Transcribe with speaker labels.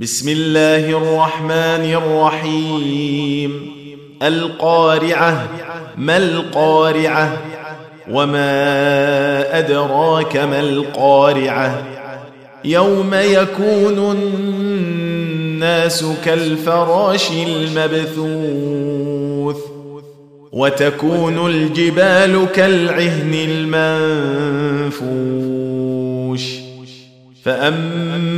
Speaker 1: بسم الله الرحمن الرحيم القارعه ما القارعه وما ادراك ما القارعه يوم يكون الناس كالفراش المبثوث وتكون الجبال كالعهن المنفوش فاما